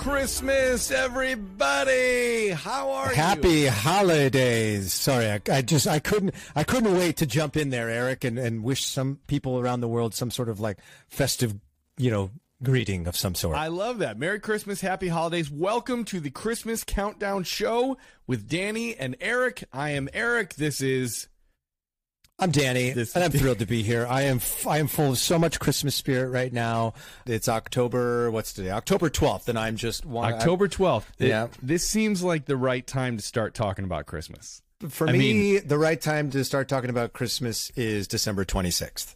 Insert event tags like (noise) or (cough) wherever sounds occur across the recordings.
Christmas, everybody! How are Happy you? Happy holidays. Sorry, I, I just I couldn't I couldn't wait to jump in there, Eric, and, and wish some people around the world some sort of like festive, you know, greeting of some sort. I love that. Merry Christmas, happy holidays. Welcome to the Christmas Countdown Show with Danny and Eric. I am Eric. This is I'm Danny, This- and I'm thrilled to be here. I am f- I am full of so much Christmas spirit right now. It's October. What's today? October 12th, and I'm just want, October 12th. It- Yeah. this seems like the right time to start talking about Christmas. for I me, the right time to start talking about Christmas is December 26th.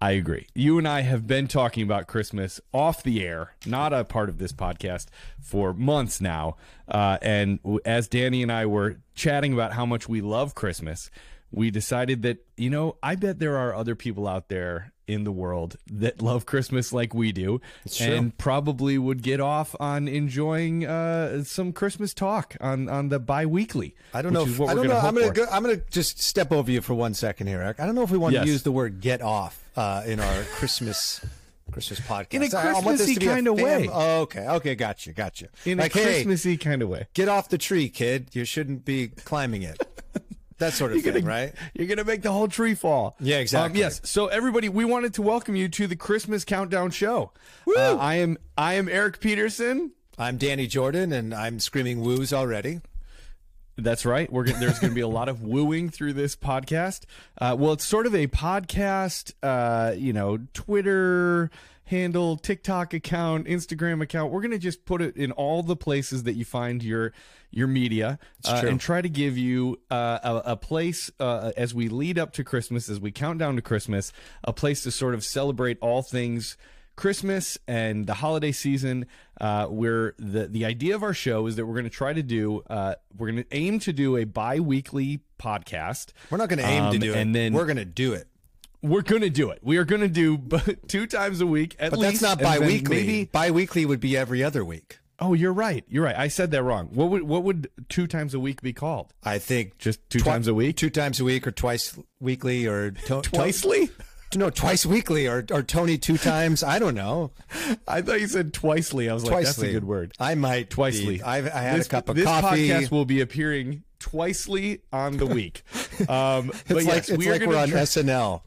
I agree. You and I have been talking about Christmas off the air, not a part of this podcast, for months now. Uh, and as Danny and I were chatting about how much we love Christmas, we decided that, you know, I bet there are other people out there in the world that (laughs) love Christmas like we do and probably would get off on enjoying uh, some Christmas talk on, on the bi weekly. I don't know. If, what I we're don't know. gonna I'm gonna go, I'm gonna just step over you for one second here, Eric. I don't know if we want Yes. to use the word "get off" uh, in our Christmas Christmas podcast. In a I- I want this Christmassy to be a kinda fam- way. Oh, okay. Okay. Gotcha. Gotcha. in like, a hey, Christmassy kind of way. get off the tree, kid. You shouldn't be climbing it. That sort of thing, right? You're gonna make the whole tree fall. Yeah, exactly. Um, yes. So everybody, we wanted to welcome you to the Christmas Countdown Show. Uh, I am I am Eric Peterson. I'm Danny Jordan, and I'm screaming woos already. That's right. We're gonna, there's going to be a lot of wooing through this podcast. Uh, well, it's sort of a podcast, uh, you know, Twitter handle, TikTok account, Instagram account. We're going to just put it in all the places that you find your your media, uh, and try to give you uh, a, a place uh, as we lead up to Christmas, as we count down to Christmas, a place to sort of celebrate all things. Christmas and the holiday season. Uh, where the the idea of our show is that we're going to try to do uh, we're going to aim to do a bi-weekly podcast. We're not going to aim to Um, do it, and then- we're going to do it. We're going to do it. We are going to do but (laughs) two times a week at But least. that's not bi-weekly. Maybe. Bi-weekly would be every other week. Oh, you're right. You're right. I said that wrong. What would what would two times a week be called? I think Just two twi- times a week. two times a week, or twice weekly, or to- to- Twicely? no, twice weekly, or or Tony two times. I don't know. (laughs) I thought you said twicely. I was like, that's a good word. I might Twicely. be. I've, I had this, a cup of this coffee. podcast will be appearing twicely on the week. (laughs) Um, but it's yes, like it's we are like gonna we're on SNL.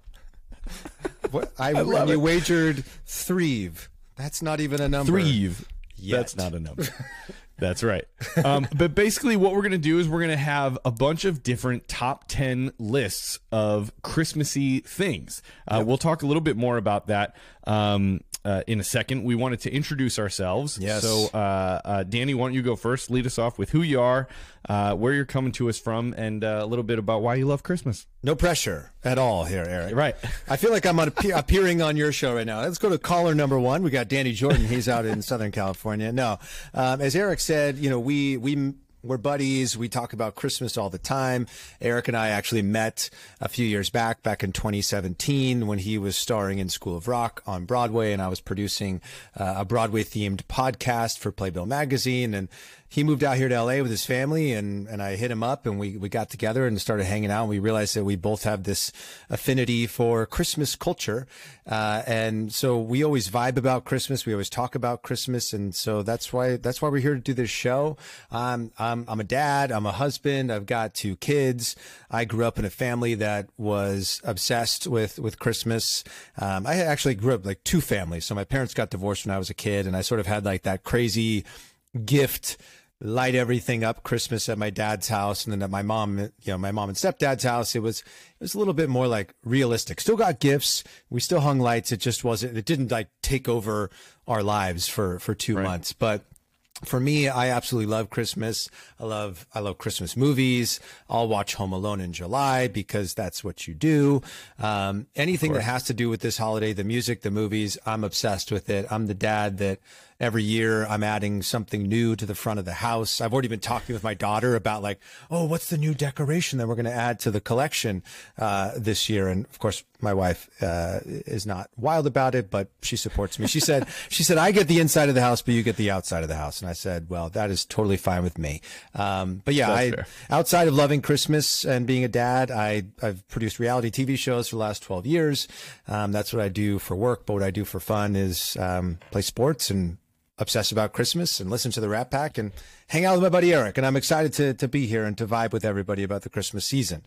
(laughs) What, I, love when you it. wagered three. That's not even a number. Threve. Yet. That's not a number. (laughs) That's right. Um, but basically, what we're going to do is we're going to have a bunch of different top 10 lists of Christmassy things. Uh, We'll talk a little bit more about that um, uh, in a second. We wanted to introduce ourselves. Yes. So, uh, uh, Danny, why don't you go first? Lead us off with who you are, uh, where you're coming to us from, and uh, a little bit about why you love Christmas. No pressure at all here, Eric. Right. I feel like I'm on appe- appearing on your show right now. Let's go to caller number one. We got Danny Jordan. He's out in Southern California. No, um, as Eric said, you know, we we we're buddies. We talk about Christmas all the time. Eric and I actually met a few years back, back in 2017, when he was starring in School of Rock on Broadway, and I was producing uh, a Broadway themed podcast for Playbill magazine. And he moved out here to LA with his family and, and I hit him up and we, we got together and started hanging out and we realized that we both have this affinity for Christmas culture. Uh, and so we always vibe about Christmas. We always talk about Christmas. And so that's why, that's why we're here to do this show. Um, I'm, I'm a dad. I'm a husband. I've got two kids. I grew up in a family that was obsessed with, with Christmas. Um, I actually grew up like two families. So my parents got divorced when I was a kid and I sort of had like that crazy gift light everything up Christmas at my dad's house and then at my mom, you know, my mom and stepdad's house. It was, it was a little bit more like realistic. Still got gifts. We still hung lights. It just wasn't, it didn't like take over our lives for, for two months. But for me, I absolutely love Christmas. I love I love Christmas movies. I'll watch Home Alone in July because that's what you do. Um, anything that has to do with this holiday, the music, the movies, I'm obsessed with it. I'm the dad that every year I'm adding something new to the front of the house. I've already been talking with my daughter about like, oh, what's the new decoration that we're going to add to the collection uh, this year? And of course, my wife uh, is not wild about it, but she supports me. She said, (laughs) she said, I get the inside of the house, but you get the outside of the house. And I said, well, that is totally fine with me. Um, but yeah, I, outside of loving Christmas and being a dad, I, I've produced reality TV shows for the last 12 years. Um, that's what I do for work. But what I do for fun is um, play sports and obsess about Christmas and listen to the Rat Pack and hang out with my buddy Eric. And I'm excited to, to be here and to vibe with everybody about the Christmas season.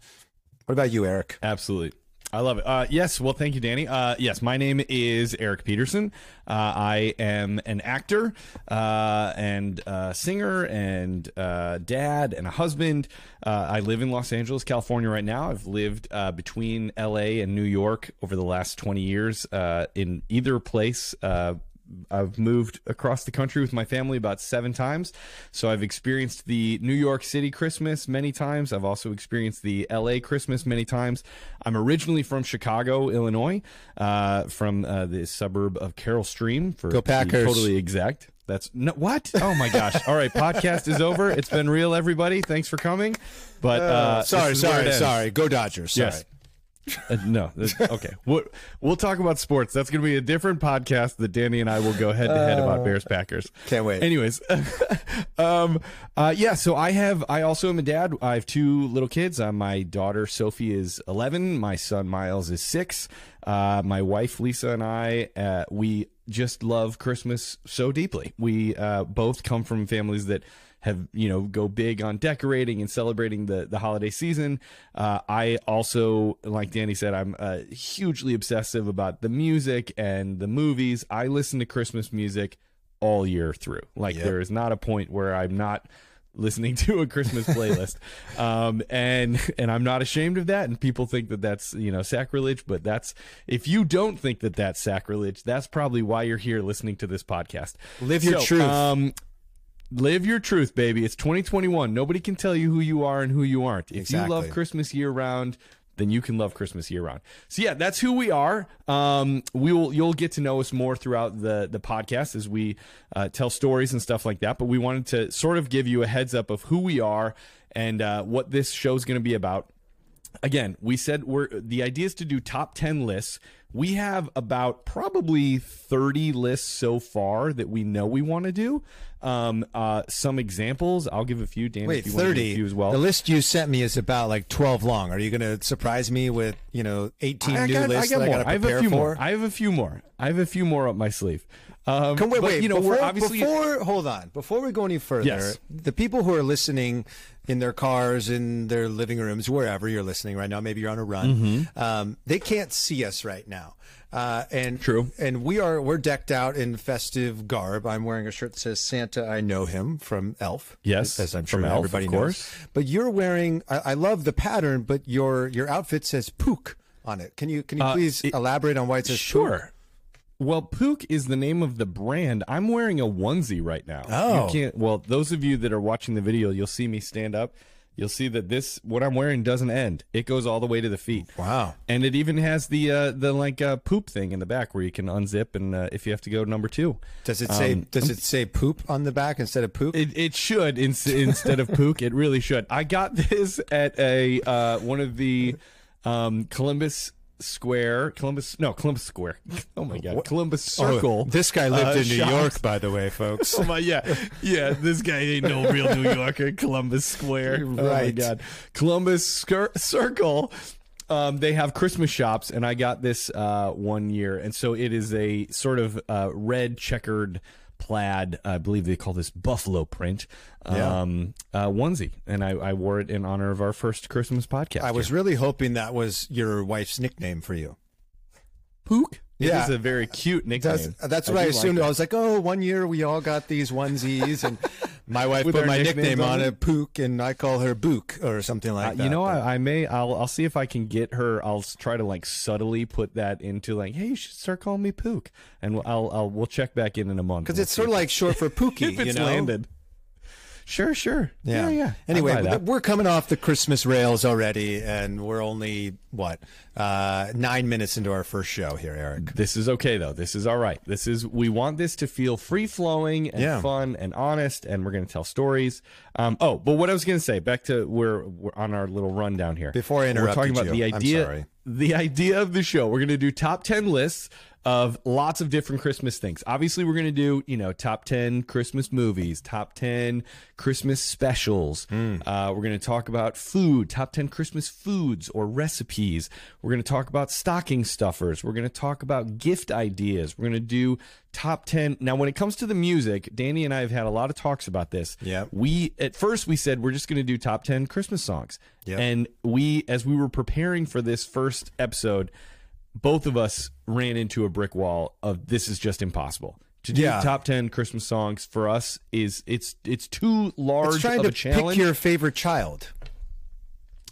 What about you, Eric? Absolutely. I love it. Uh, yes, well, thank you, Danny. Uh, yes, my name is Eric Peterson. Uh, I am an actor uh, and singer and uh, dad and a husband. Uh, I live in Los Angeles, California right now. I've lived between LA and New York over the last 20 years in either place I've moved across the country with my family about seven times. So I've experienced the New York City Christmas many times. I've also experienced the LA Christmas many times. I'm originally from Chicago, Illinois, uh, from uh, the suburb of Carol Stream. For Go Packers. totally exact. That's no what? Oh my gosh! All right, podcast is over. It's been real, everybody. Thanks for coming. But uh, uh sorry, sorry, sorry. Go Dodgers. Sorry. Yes. (laughs) Uh, no, okay. We'll, we'll talk about sports. That's going to be a different podcast that Danny and I will go head to head about uh, Bears Packers. Can't wait. Anyways, (laughs) um, uh, yeah. So I have. I also am a dad. I have two little kids. Uh, my daughter Sophie is eleven. My son Miles is six. Uh, my wife Lisa and I, uh, we just love Christmas so deeply. We uh, both come from families that have you know go big on decorating and celebrating the the holiday season. Uh, I also, like Danny said, I'm uh, hugely obsessive about the music and the movies. I listen to Christmas music all year through. Like yep. there is not a point where I'm not listening (laughs) to a Christmas playlist. um, and and I'm not ashamed of that. And people think that that's you know sacrilege, but that's if you don't think that that's sacrilege, that's probably why you're here listening to this podcast. Live your so, truth. Um, Live your truth, baby. It's 2021. Nobody can tell you who you are and who you aren't. If exactly. you love Christmas year round, then you can love Christmas year round. So yeah, that's who we are. Um, we will you'll get to know us more throughout the the podcast as we uh, tell stories and stuff like that. But we wanted to sort of give you a heads up of who we are and uh, what this show is going to be about. Again, we said we're the idea is to do top ten lists we have about probably 30 lists so far that we know we want to do. Um, uh, some examples. I'll give a few. Dan, Wait, 30 as well. The list you sent me is about like 12 long. Are you going to surprise me with you know 18 I new got, lists I, got more. I, I have a few for? more. I have a few more. I have a few more up my sleeve. Um, Come wait, but, wait. You know, before, we're obviously before. Hold on. Before we go any further, yes. the people who are listening in their cars, in their living rooms, wherever you're listening right now, maybe you're on a run. Mm-hmm. Um, they can't see us right now. Uh, and true, and we are we're decked out in festive garb. I'm wearing a shirt that says "Santa, I know him" from Elf. Yes, as I'm sure from everybody Elf, knows. But you're wearing. I, I, love the pattern, but your your outfit says "Pook" on it. Can you can you uh, please it, elaborate on why it says sure. Pook? Well, Pook is the name of the brand. I'm wearing a onesie right now. Oh, you can't. Well, those of you that are watching the video, you'll see me stand up. You'll see that this what I'm wearing doesn't end. It goes all the way to the feet. Wow! And it even has the uh, the like uh, poop thing in the back where you can unzip and uh, if you have to go number two. Does it say um, Does it say poop on the back instead of poop? It, it should in, instead of pook. It really should. I got (laughs) this at a uh, one of the um, Columbus Square, Columbus, no, Columbus Square. (laughs) Oh my God, Columbus oh, Circle. Oh, this guy lived uh, in New shops. York, by the way, folks. (laughs) oh my, yeah, yeah. This guy ain't no real New Yorker. Columbus Square. Right. (laughs) Oh my God, Columbus Circle. Um, they have Christmas shops, and I got this uh, one year, and so it is a sort of uh, red checkered plaid. I believe they call this buffalo print um, yeah. uh, onesie, and I, I, wore it in honor of our first Christmas podcast. I was really hoping that was your wife's nickname for you. Pook. Yeah, it's a very cute nickname. That's, that's what I, I assumed. Like I was like, oh, one year we all got these onesies, and my wife put my nickname on it, Pook, and I call her Book or something like uh, that. You know, I, I, may, I'll, I'll see if I can get her. I'll try to like subtly put that into like, hey, you should start calling me Pook, and I'll, I'll, we'll check back in in a month because it's sort of like short for (laughs) Pookie. if it's you know? landed. Sure, sure. Yeah, yeah. yeah. Anyway, we're coming off the Christmas rails already, and we're only what uh, nine minutes into our first show here, Eric. This is okay though. This is all right. This is we want this to feel free flowing and yeah. fun and honest, and we're going to tell stories. Um, oh, but what I was going to say, back to we're, we're on our little rundown here. Before I interrupt, we're talking about you, the idea. The idea of the show. We're going to do top ten lists of lots of different Christmas things. Obviously, we're going to do, you know, top 10 Christmas movies, top 10 Christmas specials. Hmm. Uh, we're going to talk about food, top 10 Christmas foods or recipes. We're going to talk about stocking stuffers. We're going to talk about gift ideas. We're going to do top 10. Now, when it comes to the music, Danny and I have had a lot of talks about this. Yeah. We, at first, we said we're just going to do top 10 Christmas songs. Yep. And we, as we were preparing for this first episode, both of us ran into a brick wall of this is just impossible. To do Yeah. top 10 Christmas songs for us is it's it's too large It's trying of to a challenge. pick your favorite child.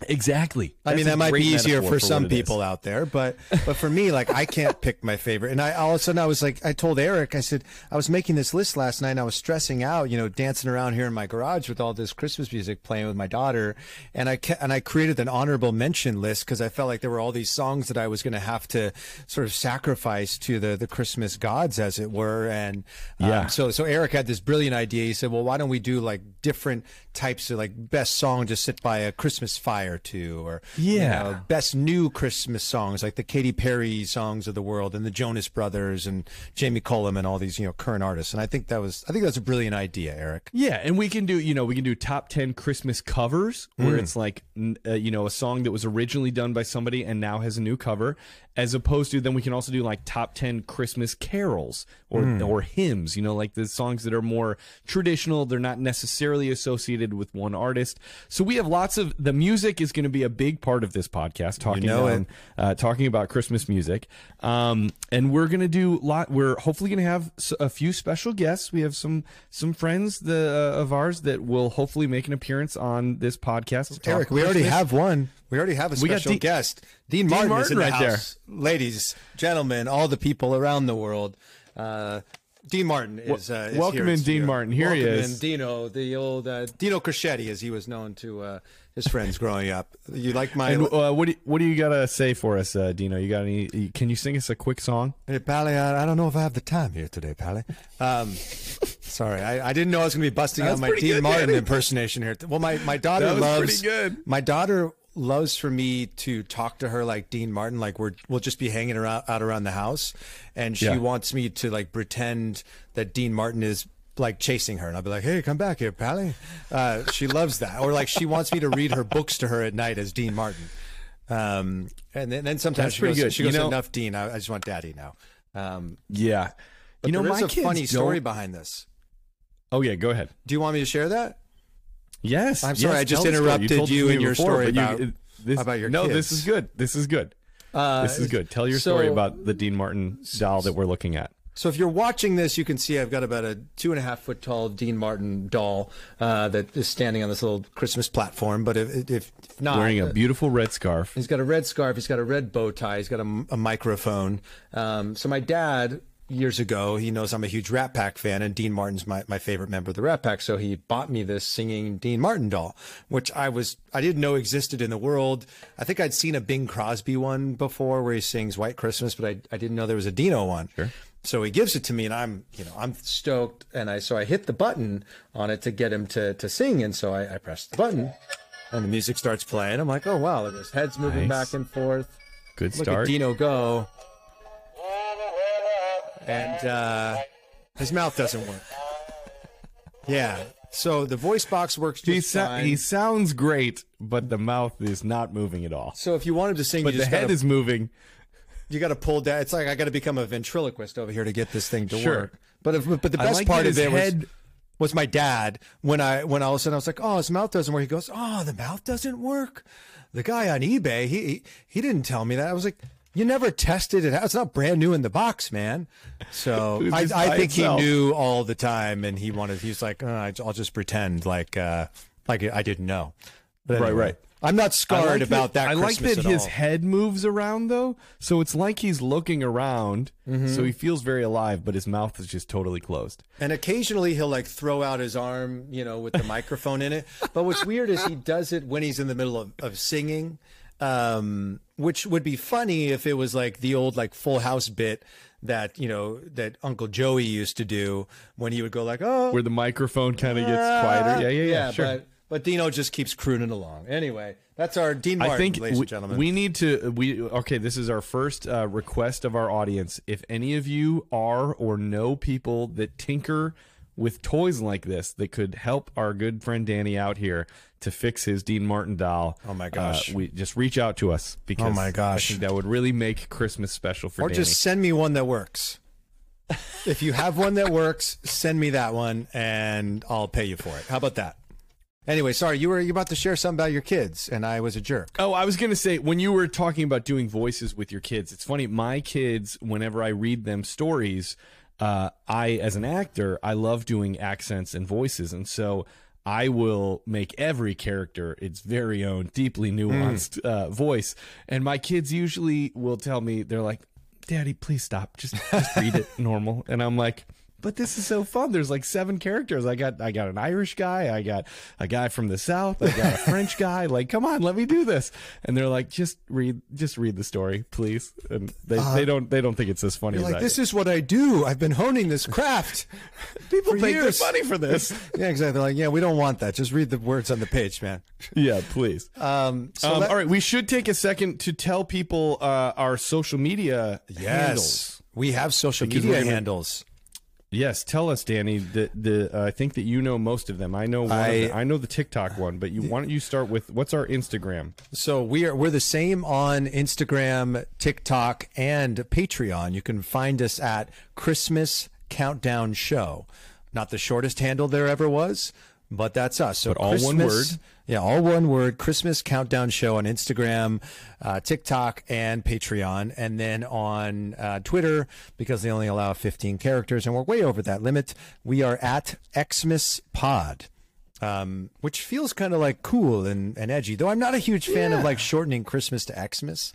Exactly. I mean, That's that might be easier metaphor for some is. people out there, but but for me, like I can't pick my favorite. And I all of a sudden I was like, I told Eric, I said I was making this list last night. and I was stressing out, you know, dancing around here in my garage with all this Christmas music playing with my daughter, and I ca- and I created an honorable mention list because I felt like there were all these songs that I was going to have to sort of sacrifice to the the Christmas gods, as it were. And um, Yeah. so so Eric had this brilliant idea. He said, well, why don't we do like different types of like best song to sit by a Christmas fire to, or you Yeah. know, best new Christmas songs like the Katy Perry songs of the world and the Jonas Brothers and Jamie Cullum and all these you know current artists. And I think that was I think that's a brilliant idea, Eric. Yeah, and we can do, you know, we can do top 10 Christmas covers where it's like, uh, you know, a song that was originally done by somebody and now has a new cover, as opposed to then we can also do like top 10 Christmas carols or or hymns, you know, like the songs that are more traditional, they're not necessarily associated with one artist. So we have lots of the music is going to be a big part of this podcast talking know down, uh, talking about Christmas music. Um, and we're gonna do a lot. We're hopefully gonna have a few special guests. We have some some friends the, uh, of ours that will hopefully make an appearance on this podcast. to Eric, we already have one. We already have a special Dean- guest. Dean Martin, is Martin in the right there. house. Ladies, gentlemen, all the people around the world. Uh, Dean Martin is, uh, is welcome here in. Dean Martin. Here he is. in, Dino, the old uh, Dino Crocetti, as he was known to uh, his friends growing up. You like my And uh, what do you, what do you gotta say for us, uh, Dino? You got any? Can you sing us a quick song? Hey, Pally, I, I don't know if I have the time here today, Pally. Um, sorry, I, I didn't know I was going to be busting out my Dean good, Martin impersonation here. Well, my, my daughter loves good. My daughter loves for me to talk to her like Dean Martin, like we're we'll just be hanging around out around the house, and she Yeah. wants me to like pretend that Dean Martin is. Like chasing her, and I'll be like, "Hey, come back here, Pally." Uh, she loves that, or like she wants me to read her books to her at night as Dean Martin. Um, and then, then sometimes That's she pretty goes, good. She You know- "Enough, Dean. I, I just want Daddy now." Um, Yeah, but you know there is my a kids funny story don't- behind this. Oh yeah, go ahead. Do you want me to share that? Yes, I'm sorry, yes, I just story. interrupted you in your before, story but you- about- this, about your No, this is good. This is good. Uh, This is good. Tell your so- story about the Dean Martin doll that we're looking at. So if you're watching this, you can see I've got about a two and a half foot tall Dean Martin doll uh, that is standing on this little Christmas platform. But if, if not, Wearing a uh, beautiful red scarf. He's got a red scarf. He's got a red bow tie. He's got a, a microphone. Um, so my dad, years ago, he knows I'm a huge Rat Pack fan, and Dean Martin's my, my favorite member of the Rat Pack. So he bought me this singing Dean Martin doll, which I was I didn't know existed in the world. I think I'd seen a Bing Crosby one before where he sings White Christmas, but I, I didn't know there was a Dino one. Sure. So he gives it to me, and I'm, you know, I'm stoked, and I so I hit the button on it to get him to to sing, and so I, I pressed the button, and the music starts playing. I'm like, oh wow, look, his head's moving Nice. back and forth. Good Look start. at Dino go. And uh, his mouth doesn't work. Yeah. So the voice box works just He, fine. he sounds great, but the mouth is not moving at all. so if you wanted to sing, But the head gotta, is moving. You got to pull down. It's like I got to become a ventriloquist over here to get this thing to Sure. work. But if, but the best like part of it was, head- was my dad when I when all of a sudden I was like, oh, his mouth doesn't work. He goes, oh, the mouth doesn't work. The guy on eBay, he he, he didn't tell me that. I was like. You never tested it. It's not brand new in the box, man. So (laughs) I, I think itself. he knew all the time, and he wanted. He was like, oh, I'll just pretend like uh, like I didn't know. But Right, right. I'm not scarred like about that. I like that at his all. head moves around though, so it's like he's looking around. Mm-hmm. So he feels very alive, but his mouth is just totally closed. And occasionally he'll like throw out his arm, you know, with the (laughs) microphone in it. But what's weird is he does it when he's in the middle of, of singing, um, which would be funny if it was like the old like Full House bit that you know that Uncle Joey used to do when he would go like, oh, Where the microphone kind of gets quieter. Yeah, yeah, yeah. sure. But But Dino just keeps crooning along. Anyway, that's our Dean Martin, I think ladies we, and gentlemen. we need to we okay. This is our first uh, request of our audience. If any of you are or know people that tinker with toys like this that could help our good friend Danny out here to fix his Dean Martin doll. Oh my uh, gosh. we just reach out to us because Oh my gosh. I think that would really make Christmas special for you. or Danny. just send me one that works. if you have one that works, send me that one and I'll pay you for it. How about that? Anyway, sorry, you were you about to share something about your kids, and I was a jerk. Oh, I was going to say when you were talking about doing voices with your kids, it's funny. My kids, whenever I read them stories, uh, I, as an actor, I love doing accents and voices, and so I will make every character its very own, deeply nuanced uh, voice. And my kids usually will tell me, they're like, "Daddy, please stop. Just just read it (laughs) normal." And I'm like. But this is so fun. There's like seven characters. I got I got an Irish guy, I got a guy from the South, I got a (laughs) French guy. Like, come on, let me do this. And they're like, just read just read the story, please. And they, they don't they don't think it's as funny like, I this is what I do. I've been honing this craft. (laughs) People think they're years. funny for this. (laughs) yeah, exactly. They're like, yeah, we don't want that. Just read the words on the page, man. yeah, please. Um, so Um, let- all right, we should take a second to tell people uh, our social media yes, handles. we have social media handles. Yes, tell us, Danny. The the uh, I think that you know most of them. I know one I- of them. I know the TikTok one, but you why don't you start with what's our Instagram? So we are we're the same on Instagram, TikTok, and Patreon. You can find us at Christmas Countdown Show. Not the shortest handle there ever was, but that's us. So But all one word. Yeah, all one word. Christmas Countdown Show on Instagram, uh, TikTok, and Patreon, and then on uh, Twitter because they only allow 15 characters, and we're way over that limit. We are at Xmas Pod um, which feels kind of like cool and, and edgy. Though I'm not a huge fan of like shortening Christmas to Xmas.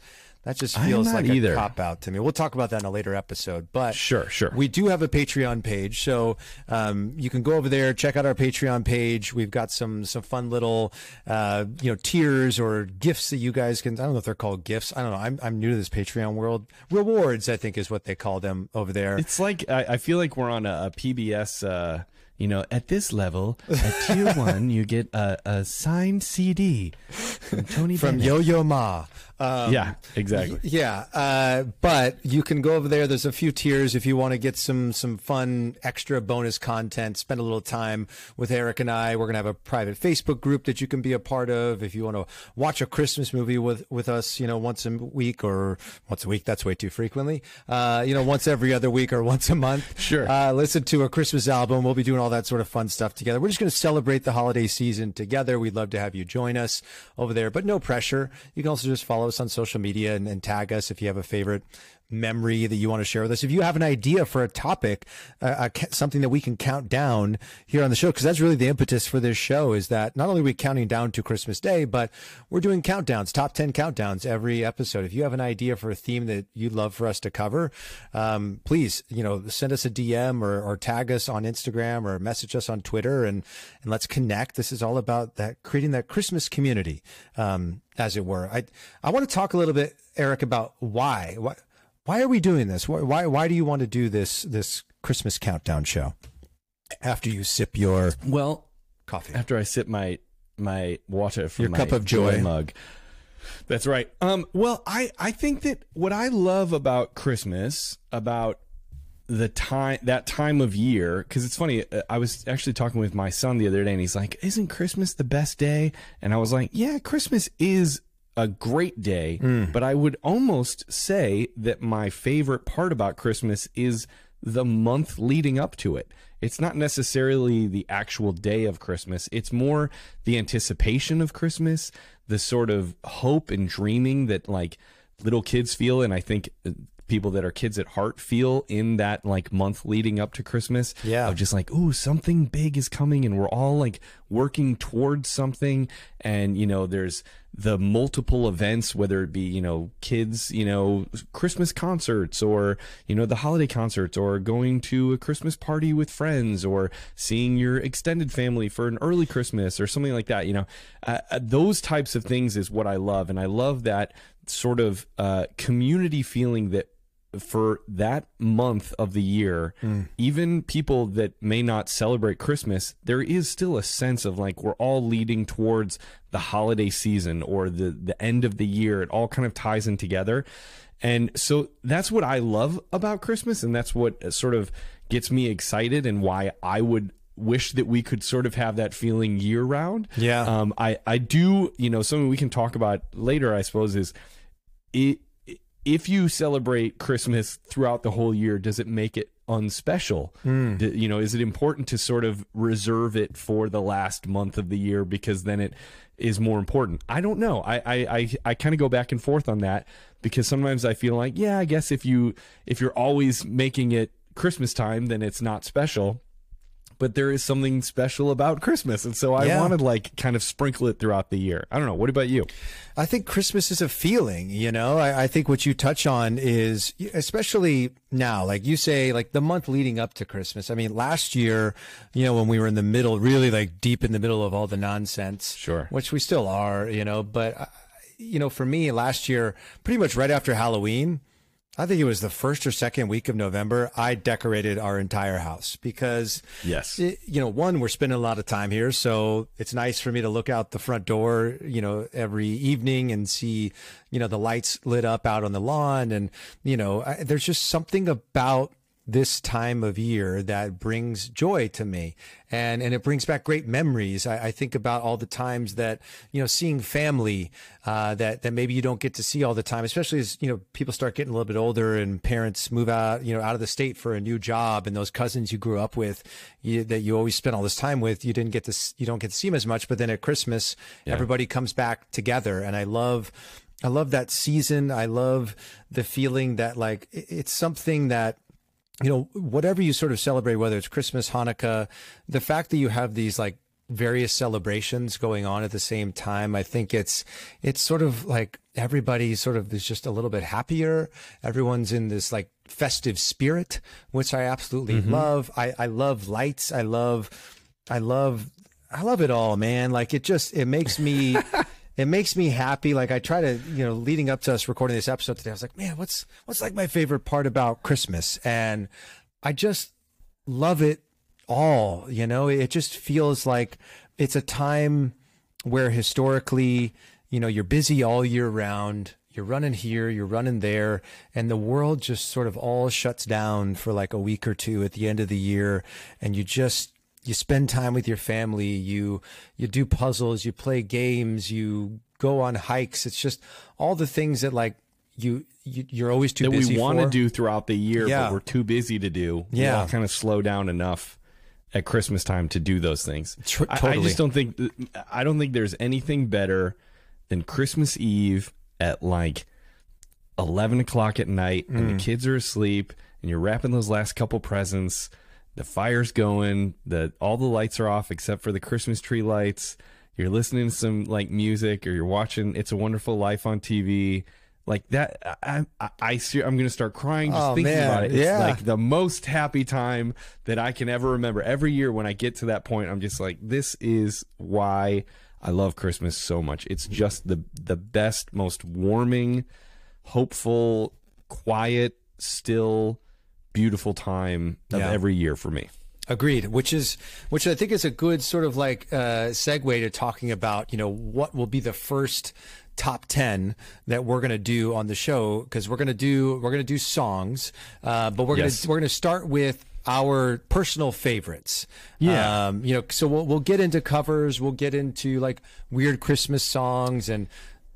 That just feels like either. a cop out to me. We'll talk about that in a later episode. But Sure, sure. we do have a Patreon page, so um, you can go over there, check out our Patreon page. We've got some some fun little uh, you know tiers or gifts that you guys can. I don't know if they're called gifts. I don't know. I'm I'm new to this Patreon world. Rewards, I think, is what they call them over there. It's like I, I feel like we're on a, a PBS. Uh, you know, at this level, at tier (laughs) one, you get a, a signed CD from Tony From Bennett. Yo Yo Ma. Um, yeah, exactly. Yeah, uh, but you can go over there. There's a few tiers if you want to get some some fun extra bonus content. Spend a little time with Eric and I. We're gonna have a private Facebook group that you can be a part of. If you want to watch a Christmas movie with with us, you know, once a week or once a week. That's way too frequently. Uh, you know, once every other week or once a month. Sure. Uh, listen to a Christmas album. We'll be doing all that sort of fun stuff together. We're just going to celebrate the holiday season together. We'd love to have you join us over there, but no pressure. You can also just follow us on social media and, and tag us if you have a favorite memory that you want to share with us. If you have an idea for a topic, uh, uh, something that we can count down here on the show, because that's really the impetus for this show is that not only are we counting down to Christmas Day, but we're doing countdowns, top 10 countdowns every episode. If you have an idea for a theme that you'd love for us to cover, um, please, you know, send us a DM or, or tag us on Instagram or message us on Twitter and, and let's connect. This is all about that, creating that Christmas community, um, as it were. I, I want to talk a little bit, Eric, about why, why, why are we doing this? Why, why, why do you want to do this, this Christmas countdown show after you sip your Well, coffee? after I sip my my water from Your my cup of joy. mug. That's right. Um, well, I I think that what I love about Christmas, about the time that time of year, because it's funny. uh, I was actually talking with my son the other day, and he's like, "Isn't Christmas the best day?" And I was like, "Yeah, Christmas is." A great day, but I would almost say that my favorite part about Christmas is the month leading up to it. It's not necessarily the actual day of Christmas. It's more the anticipation of Christmas, the sort of hope and dreaming that like little kids feel and I think uh, people that are kids at heart feel in that like month leading up to Christmas. Yeah. Of just like, ooh, something big is coming and we're all like working towards something and you know, there's the multiple events whether it be, you know, kids, you know, Christmas concerts or, you know, the holiday concerts or going to a Christmas party with friends or seeing your extended family for an early Christmas or something like that, you know. Uh, uh, those types of things is what I love and I love that sort of uh, community feeling that for that month of the year, Mm. even people that may not celebrate Christmas, there is still a sense of like we're all leading towards the holiday season or the the end of the year. It all kind of ties in together. And so that's what I love about Christmas and that's what sort of gets me excited and why I would wish that we could sort of have that feeling year round. Yeah. Um I I do, you know, something we can talk about later I suppose is it if you celebrate Christmas throughout the whole year, does it make it unspecial? Hmm. D- you know, is it important to sort of reserve it for the last month of the year because then it is more important? I don't know. I I I, I kind of go back and forth on that because sometimes I feel like, yeah, I guess if you if you're always making it Christmas time, then it's not special. But there is something special about Christmas, and so I Yeah. want to like kind of sprinkle it throughout the year. I don't know. What about you? I think Christmas is a feeling, you know. I, I think what you touch on is, especially now, like you say, like the month leading up to Christmas. I mean, last year, you know, when we were in the middle, really like deep in the middle of all the nonsense, Sure. which we still are, you know. But, uh, you know, for me, last year, pretty much right after Halloween, I think it was the first or second week of November, I decorated our entire house because Yes. it- you know, one, we're spending a lot of time here, so it's nice for me to look out the front door, you know, every evening and see, you know, the lights lit up out on the lawn, and you know, I, there's just something about this time of year that brings joy to me. And and it brings back great memories. I, I think about all the times that you know seeing family uh, that that maybe you don't get to see all the time especially as you know people start getting a little bit older and parents move out you know out of the state for a new job and those cousins you grew up with you, that you always spent all this time with you didn't get to you don't get to see them as much. But then at Christmas everybody comes back together. And I love I love that season. I love the feeling that like it- it's something that you know, whatever you sort of celebrate, whether it's Christmas, Hanukkah, the fact that you have these like various celebrations going on at the same time, I think it's it's sort of like everybody sort of is just a little bit happier. Everyone's in this like festive spirit, which I absolutely mm-hmm. love. I, I love lights. I love I love I love it all, man. Like it just it makes me (laughs) it makes me happy. Like I try to, you know, leading up to us recording this episode today, I was like, man, what's what's like my favorite part about Christmas? And I just love it all. You know, it just feels like it's a time where historically, you know, you're busy all year round. You're running here, you're running there, and the world just sort of all shuts down for like a week or two at the end of the year, and you just you spend time with your family you you do puzzles you play games you go on hikes it's just all the things that like you, you you're always too that busy we want to do throughout the year, Yeah. but we're too busy to do. Yeah. all kind of slow down enough at Christmas time to do those things. Tr- I- I, just don't think I don't think there's anything better than Christmas Eve at like eleven o'clock at night, and Mm. the kids are asleep, and you're wrapping those last couple presents. The fire's going. The all the lights are off except for the Christmas tree lights. You're listening to some like music, or you're watching "It's a Wonderful Life" on TV. Like that, I, I, I see, I'm gonna start crying just Oh, thinking man. about it. It's Yeah. like the most happy time that I can ever remember. Every year when I get to that point, I'm just like, this is why I love Christmas so much. It's just the the best, most warming, hopeful, quiet, still, beautiful time of Yeah. every year for me. Agreed. Which is, which I think is a good sort of like uh, segue to talking about, you know, what will be the first top 10 that we're going to do on the show. Cause we're going to do, we're going to do songs, uh, but we're Yes. going to, we're going to start with our personal favorites. Yeah. Um, you know, so we'll, we'll get into covers. We'll get into like weird Christmas songs and,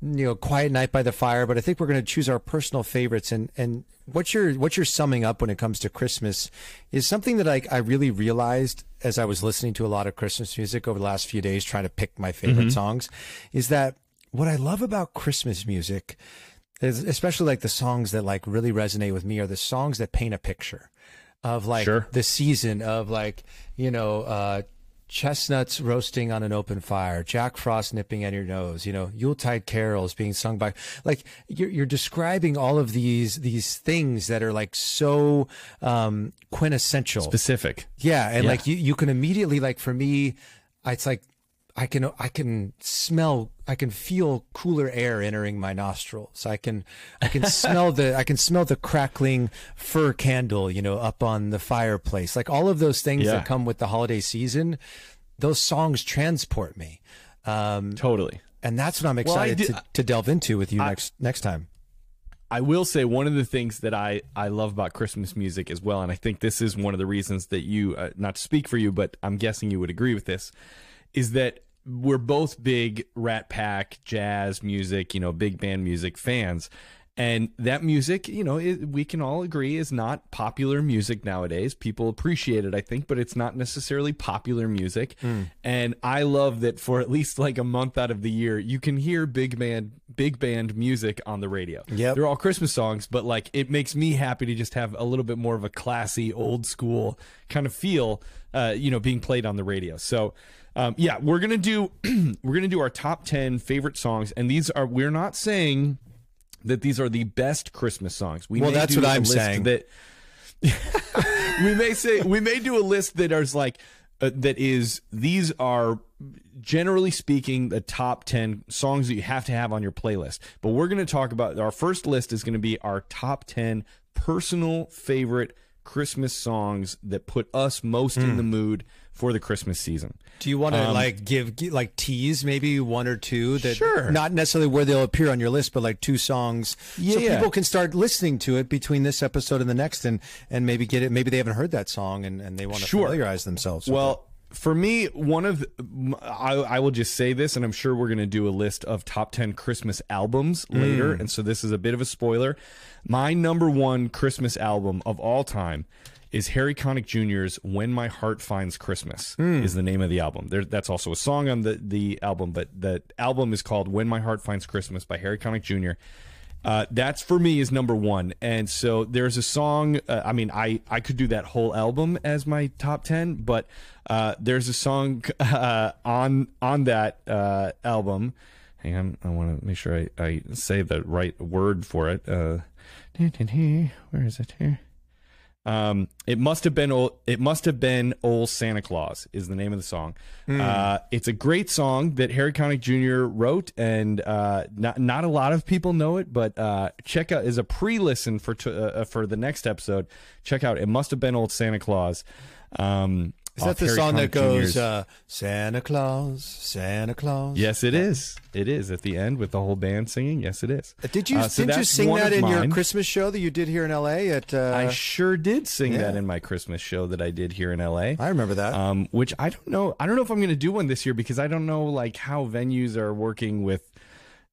you know, Quiet Night by the Fire, but I think we're going to choose our personal favorites. And and what you're what you're summing up when it comes to Christmas is something that I I really realized as I was listening to a lot of Christmas music over the last few days, trying to pick my favorite songs, is that what I love about Christmas music is especially like the songs that like really resonate with me are the songs that paint a picture of like Sure. the season of like you know uh chestnuts roasting on an open fire jack frost nipping at your nose you know yuletide carols being sung by like you're, you're describing all of these these things that are like so um quintessential Specific. yeah, and Yeah. like you, you can immediately like for me, it's like I can I can smell I can feel cooler air entering my nostrils. I can I can smell the I can smell the crackling fir candle, you know, up on the fireplace. Like all of those things Yeah. that come with the holiday season, those songs transport me. Um, Totally. and that's what I'm I excited did- to, to delve into with you next next time. I will say one of the things that I, I love about Christmas music as well, and I think this is one of the reasons that you, uh, not to speak for you, but I'm guessing you would agree with this, is that we're both big Rat Pack, jazz music, you know, big band music fans. And that music, you know, it, we can all agree is not popular music nowadays. People appreciate it, I think, but it's not necessarily popular music. And I love that for at least like a month out of the year, you can hear big band, big band music on the radio. Yeah, They're all Christmas songs, but like it makes me happy to just have a little bit more of a classy, old school kind of feel, uh, you know, being played on the radio. So, um, yeah, we're gonna do (clears throat) we're gonna do our top ten favorite songs, and these are we're not saying that these are the best Christmas songs. We Well, that's what I'm saying. That (laughs) we may say we may do a list that is like uh, that is these are generally speaking the top 10 songs that you have to have on your playlist but we're going to talk about our first list is going to be our top 10 personal favorite christmas songs that put us most Hmm. in the mood for the christmas season Do you want to um, like give like tease maybe one or two that Sure. not necessarily where they'll appear on your list, but like two songs, so Yeah. people can start listening to it between this episode and the next, and and maybe get it. Maybe they haven't heard that song and, and they want to Sure. familiarize themselves. with Well, for me, one of the, I, I will just say this, and I'm sure we're going to do a list of top 10 Christmas albums later. Mm. And so this is a bit of a spoiler. My number one Christmas album of all time is Harry Connick Jr.'s "When My Heart Finds Christmas" is the name of the album. There, that's also a song on the the album, but the album is called "When My Heart Finds Christmas" by Harry Connick Jr. Uh, that's for me is number one, and so there's a song. Uh, I mean, I I could do that whole album as my top ten, but uh, there's a song (laughs) uh, on on that uh, album. Hang on, I want to make sure I, I say the right word for it. Uh, (laughs) where is it here? Um, it must have been old. It must have been old Santa Claus is the name of the song. Uh, it's a great song that Harry Connick Jr. wrote, and uh, not not a lot of people know it. But uh, check out as a pre-listen for t- uh, for the next episode. Check out it must have been old Santa Claus. Um, Is that the Harry song that goes uh, Santa Claus, Santa Claus? Yes, it is. It is at the end with the whole band singing. Yes, it is. Uh, Did you Uh, so didn't you sing that in your. Christmas show that you did here in L.A. At uh, I sure did sing that in my Christmas show that I did here in LA. I remember that. um, which I don't know. I don't know if I'm going to do one this year because I don't know like how venues are working with,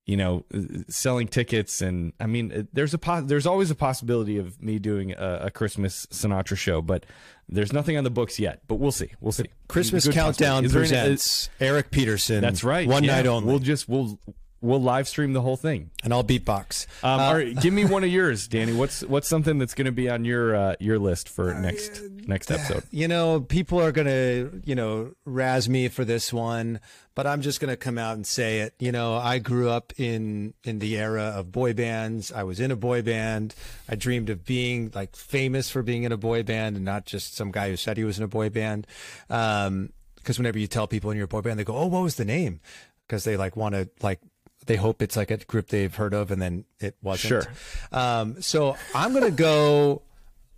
you know, uh, selling tickets. And I mean, there's a pos- there's always a possibility of me doing a, a Christmas Sinatra show, but there's nothing on the books yet. But we'll see. We'll see. Christmas Countdown possibility. Is there any- presents Eric Peterson. that's right. One yeah. night only, We'll just we'll we'll live stream the whole thing. and I'll beatbox. Um, all right, give me (laughs) one of yours, Danny. What's what's something that's going to be on your uh, your list for next next episode? (sighs) You know, people are going to, you know, razz me for this one, but I'm just going to come out and say it. You know, I grew up in in the era of boy bands. I was in a boy band. I dreamed of being like famous for being in a boy band and not just some guy who said he was in a boy band. Um, because whenever you tell people in your boy band, they go, "Oh, what was the name?" Because they like want to like they hope it's like a group they've heard of, and then it wasn't. Sure. Um, so I'm gonna go.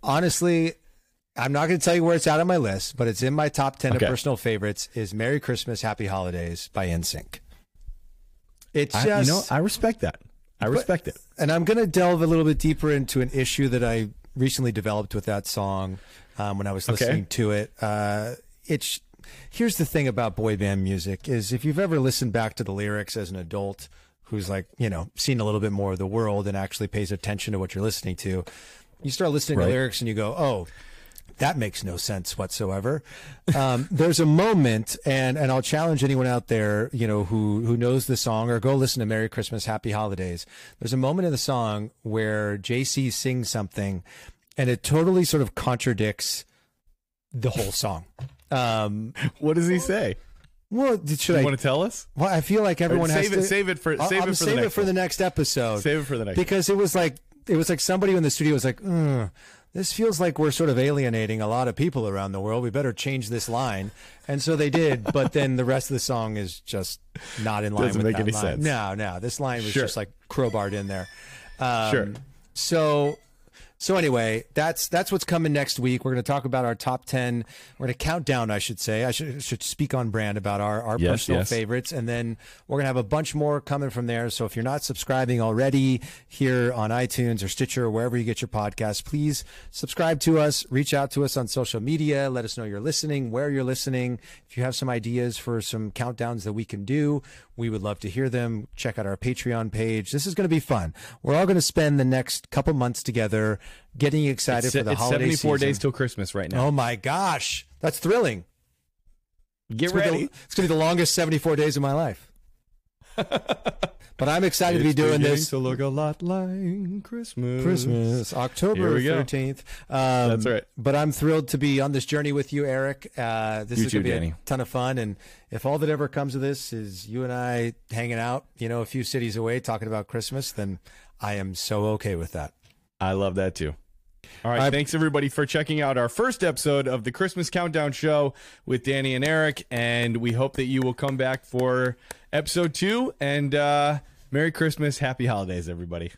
Honestly, I'm not going to tell you where it's at on my list, but it's in my top 10 Okay. of personal favorites is Merry Christmas, Happy Holidays by NSYNC. It's I, just, you know, I respect that. I respect it. and I'm going to delve a little bit deeper into an issue that I recently developed with that song um, when I was Okay. listening to it. Uh, it's here's the thing about boy band music is if you've ever listened back to the lyrics as an adult who's like you know seen a little bit more of the world and actually pays attention to what you're listening to, you start listening Right. to lyrics and you go, oh. That makes no sense whatsoever. Um, (laughs) there's a moment, and and I'll challenge anyone out there, you know, who who knows the song or go listen to "Merry Christmas, Happy Holidays." There's a moment in the song where JC sings something, and it totally sort of contradicts the whole song. Um, What does he say? well, should You I? want to tell us? well, I feel like everyone has save to. Save it for. Save I'm it for the next. it for the next episode. Save it for the next. because it was like it was like somebody in the studio was like, "Ugh, this feels like we're sort of alienating a lot of people around the world. We better change this line. And so they did, (laughs) but then the rest of the song is just not in line Doesn't with make any line. sense. No, no. This line was Sure. just like crowbarred in there. Um, Sure. So so anyway, that's that's what's coming next week. We're going to talk about our top ten. We're going to count down. I should say. I should should speak on brand about our our Yes, personal yes. favorites, and then we're going to have a bunch more coming from there. So if you're not subscribing already here on iTunes or Stitcher or wherever you get your podcast, please subscribe to us. Reach out to us on social media. Let us know you're listening, where you're listening. If you have some ideas for some countdowns that we can do, we would love to hear them. Check out our Patreon page. This is going to be fun. We're all going to spend the next couple months together getting excited It's, for the it's holiday 74 season. days till Christmas right now. Oh my gosh, that's thrilling. Get It's gonna ready. the- It's going to be the longest 74 days of my life. (laughs) but I'm excited to be doing this. to look a lot like Christmas. Christmas, October Here 13th. Um, That's right. But I'm thrilled to be on this journey with you, Eric. Uh, this You is too, going to be Danny. a ton of fun. And if all that ever comes of this is you and I hanging out, you know, a few cities away talking about Christmas, then I am so okay with that. I love that too. All right. I- thanks everybody for checking out our first episode of the Christmas Countdown Show with Danny and Eric. And we hope that you will come back for episode two. And uh, Merry Christmas. Happy holidays, everybody.